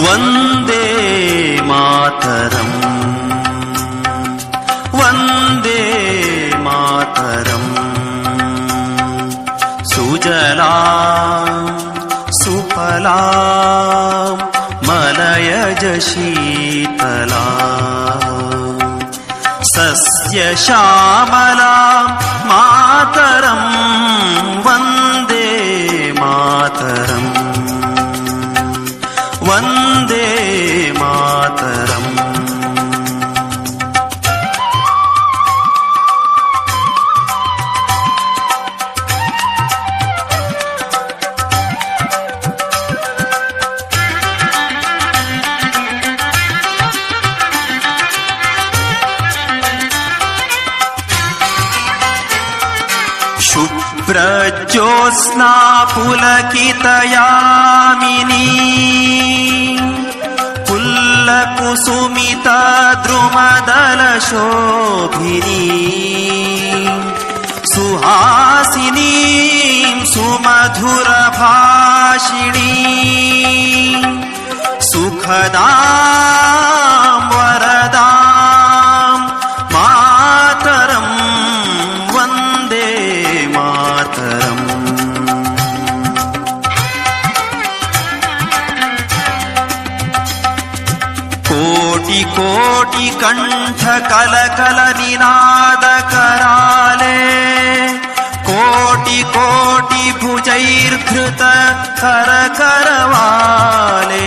वन्दे मातरम्। वन्दे मातरम्। सुजला सुफला मलयज शीतला। सस्यश्यामला मातरम् वन्दे मातरम्। शुभ्रज्योत्स्ना पुलकितयामिनी द्रुमदलशोभिनी सुहासिनी सुमधुरभाषिणी सुखदा कोटि कण्ठ कल कल निनाद कराले कोटि कोटि भुजैर्धृत कर करवाले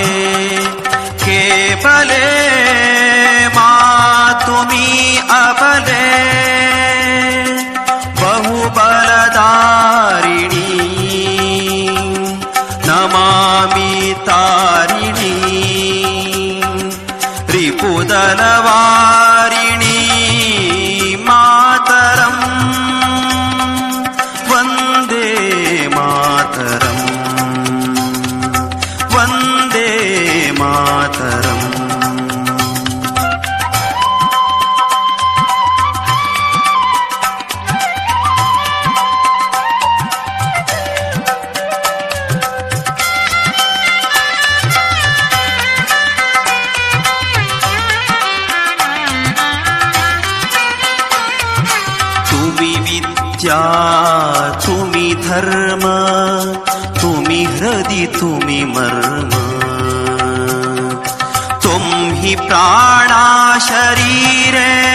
केवले मातुमी अबले बहुबलदारिणी नमामि तारिणी रिपुदलवारिणी तुमि धर्म हृदि मर्म। प्राणा शरीरे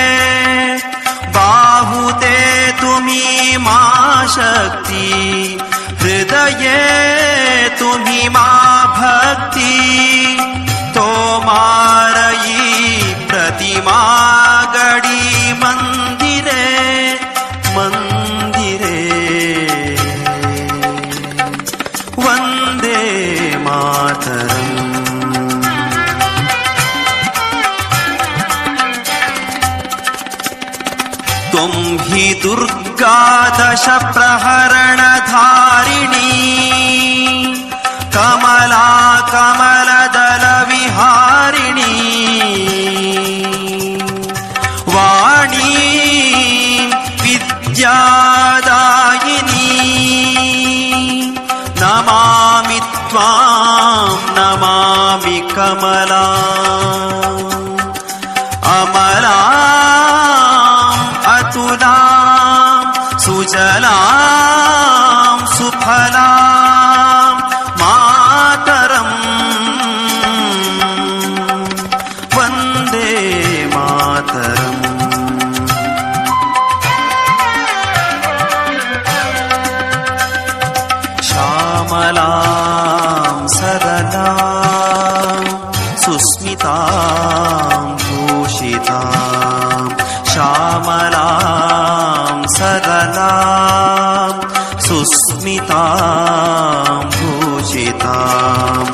बाहुते तुमि मा शक्ति। हृदये तुमि मा भक्ति। तो मारयी प्रतिमा त्वं हि दुर्गा दश प्रहरणधारिणी कमला कमलदलविहारिणी वाणी विद्यादायिनी। नमामि त्वां नमामि कमला। अमला सुजला सुफला भूषितां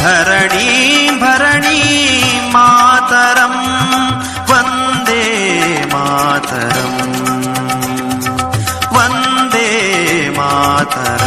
धरणीं भरणीं मातरं वन्दे मातरम् वन्दे मातरम्